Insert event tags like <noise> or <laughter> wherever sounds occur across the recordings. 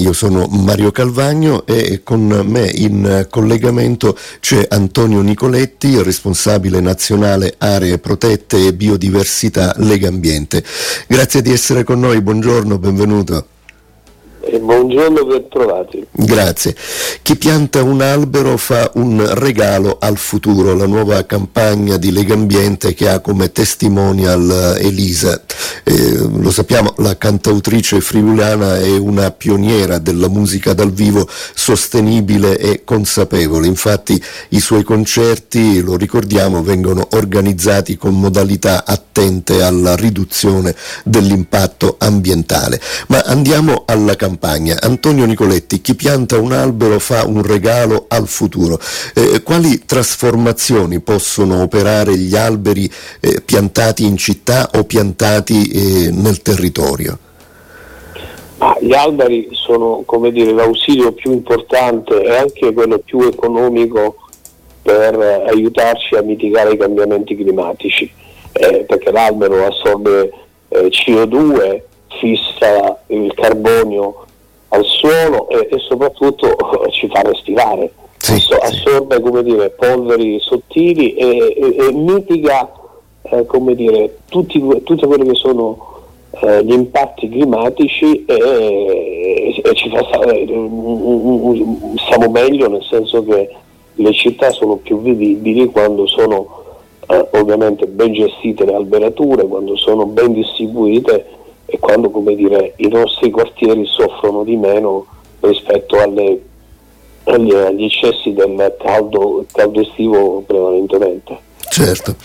io sono Mario Calvagno e con me in collegamento c'è Antonio Nicoletti, responsabile nazionale aree protette e biodiversità Lega Ambiente. Grazie di essere con noi, buongiorno, benvenuto. E buongiorno, ben trovati. Grazie. Chi pianta un albero fa un regalo al futuro, la nuova campagna di Lega Ambiente che ha come testimonial Elisa. Eh, lo sappiamo, la cantautrice friulana è una pioniera della musica dal vivo sostenibile e consapevole. Infatti i suoi concerti, lo ricordiamo, vengono organizzati con modalità attente alla riduzione dell'impatto ambientale. Ma andiamo alla campagna campagna. Antonio Nicoletti, chi pianta un albero fa un regalo al futuro. Eh, quali trasformazioni possono operare gli alberi eh, piantati in città o piantati eh, nel territorio? Ah, gli alberi sono dire, l'ausilio più importante e anche quello più economico per aiutarci a mitigare i cambiamenti climatici, eh, perché l'albero assorbe eh, CO2, fissa il carbonio al suolo e, e soprattutto <laughs> ci fa respirare. Sì, assorbe sì. Dire, polveri sottili e, e, e mitiga eh, dire, tutti, tutti, quelli che sono eh, gli impatti climatici e, ci fa stare, stiamo meglio nel senso che le città sono più vivibili quando sono eh, ovviamente ben gestite le alberature, quando sono ben distribuite e quando dire, i nostri quartieri soffrono di meno rispetto alle, agli, agli, eccessi del caldo, caldo estivo prevalentemente. Certo,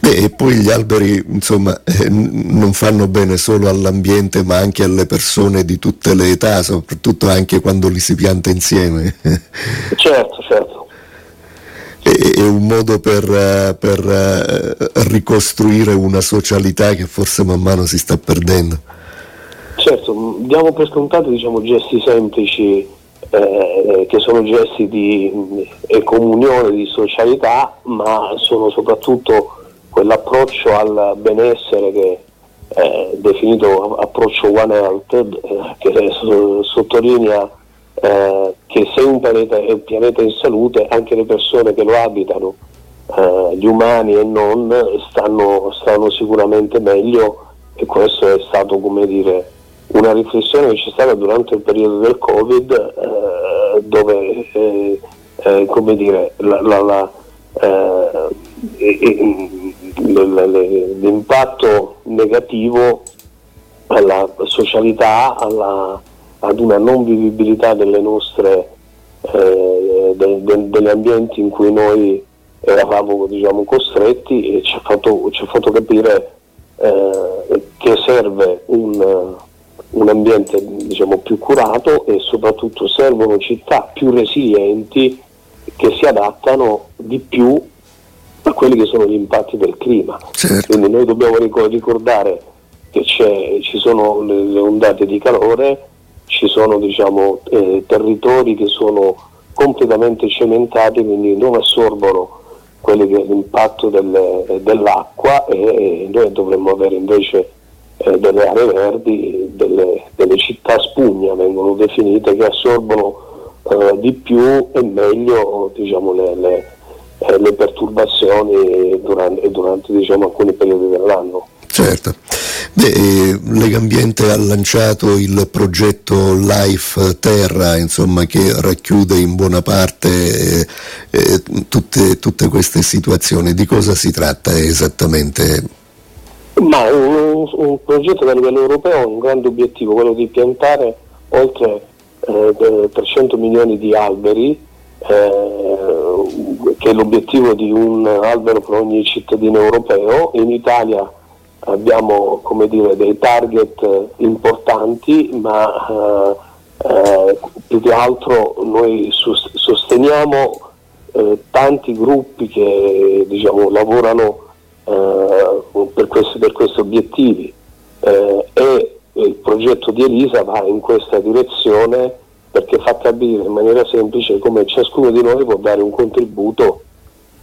Beh, e poi gli alberi insomma, eh, non fanno bene solo all'ambiente ma anche alle persone di tutte le età, soprattutto anche quando li si pianta insieme. certo, certo è, un modo per, eh, per, eh, ricostruire una socialità che forse man mano si sta perdendo. Certo, diamo per scontato diciamo, gesti semplici eh, che sono gesti di eh, comunione, di socialità, ma sono soprattutto quell'approccio al benessere che è definito approccio One Health, eh, che sottolinea eh, che se un pianeta è un pianeta in salute, anche le persone che lo abitano, eh, gli umani e non, stanno, stanno, sicuramente meglio e questo è stato come dire una riflessione che c'è stata durante il periodo del Covid eh, dove eh, eh, come dire, la, la, la, l'impatto negativo alla socialità, alla, ad una non vivibilità delle nostre, eh, de, de, degli ambienti in cui noi eravamo diciamo, costretti e ci ha fatto, ci ha fatto capire eh, che serve un, un ambiente diciamo, più curato e soprattutto servono città più resilienti che si adattano di più a quelli che sono gli impatti del clima. Certo. Quindi noi dobbiamo ricordare che ci sono le, le ondate di calore, ci sono diciamo, eh, territori che sono completamente cementati, quindi non assorbono l'impatto delle, dell'acqua e, e, noi dovremmo avere invece eh, delle aree verdi, delle, delle, città spugna vengono definite che assorbono eh, di più e meglio diciamo, le, le, eh, le, perturbazioni durante, durante diciamo, alcuni periodi dell'anno. Certo. Beh, Legambiente ha lanciato il progetto Life Terra, insomma, che racchiude in buona parte eh, eh, tutte, tutte, queste situazioni. Di cosa si tratta esattamente? Ma un, un progetto a livello europeo ha un grande obiettivo, quello di piantare oltre eh, 300 milioni di alberi, eh, che è l'obiettivo di un albero per ogni cittadino europeo. In Italia abbiamo dire, dei target importanti, ma eh, eh, più che altro noi sosteniamo eh, tanti gruppi che diciamo, lavorano eh, per, questi, per, questi, obiettivi eh, e il progetto di Elisa va in questa direzione perché fa capire in maniera semplice come ciascuno di noi può dare un contributo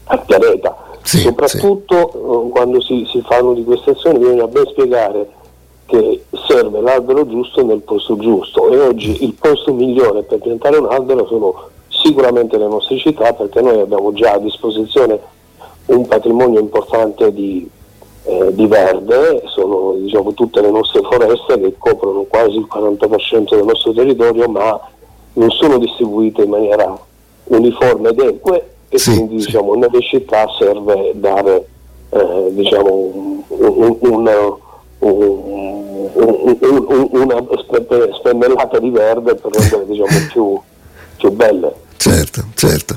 al pianeta. Sì, Soprattutto sì. Eh, quando si, si, fanno di queste azioni bisogna ben spiegare che serve l'albero giusto nel posto giusto e oggi il posto migliore per piantare un albero sono sicuramente le nostre città perché noi abbiamo già a disposizione un patrimonio importante di, eh, di verde, sono diciamo, tutte le nostre foreste che coprono quasi il 40% del nostro territorio ma non sono distribuite in maniera uniforme ed eque e sì, quindi sì. Diciamo, nelle città serve dare eh, diciamo, un, un, un, una spennellata di verde per rendere diciamo, più, più belle. Certo, certo.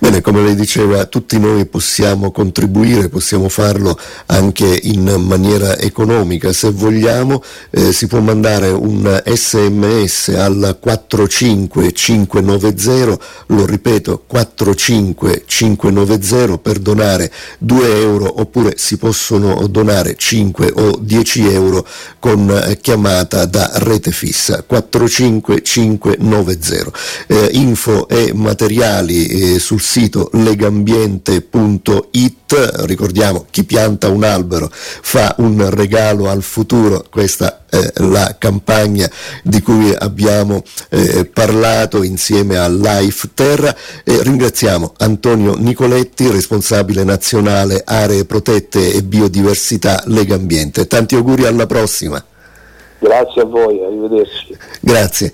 Bene, come lei diceva, tutti noi possiamo contribuire, possiamo farlo anche in maniera economica. Se vogliamo eh, si può mandare un sms al 45590, lo ripeto, 45590 per donare 2 euro oppure si possono donare 5 o 10 euro con eh, chiamata da rete fissa 45590. Eh, info e materiali eh, sul sito legambiente.it. Ricordiamo, chi pianta un albero fa un regalo al futuro, questa è la campagna di cui abbiamo eh, parlato insieme a Life Terra e ringraziamo Antonio Nicoletti, responsabile nazionale aree protette e biodiversità Legambiente. Tanti auguri alla prossima. Grazie a voi, arrivederci. Grazie.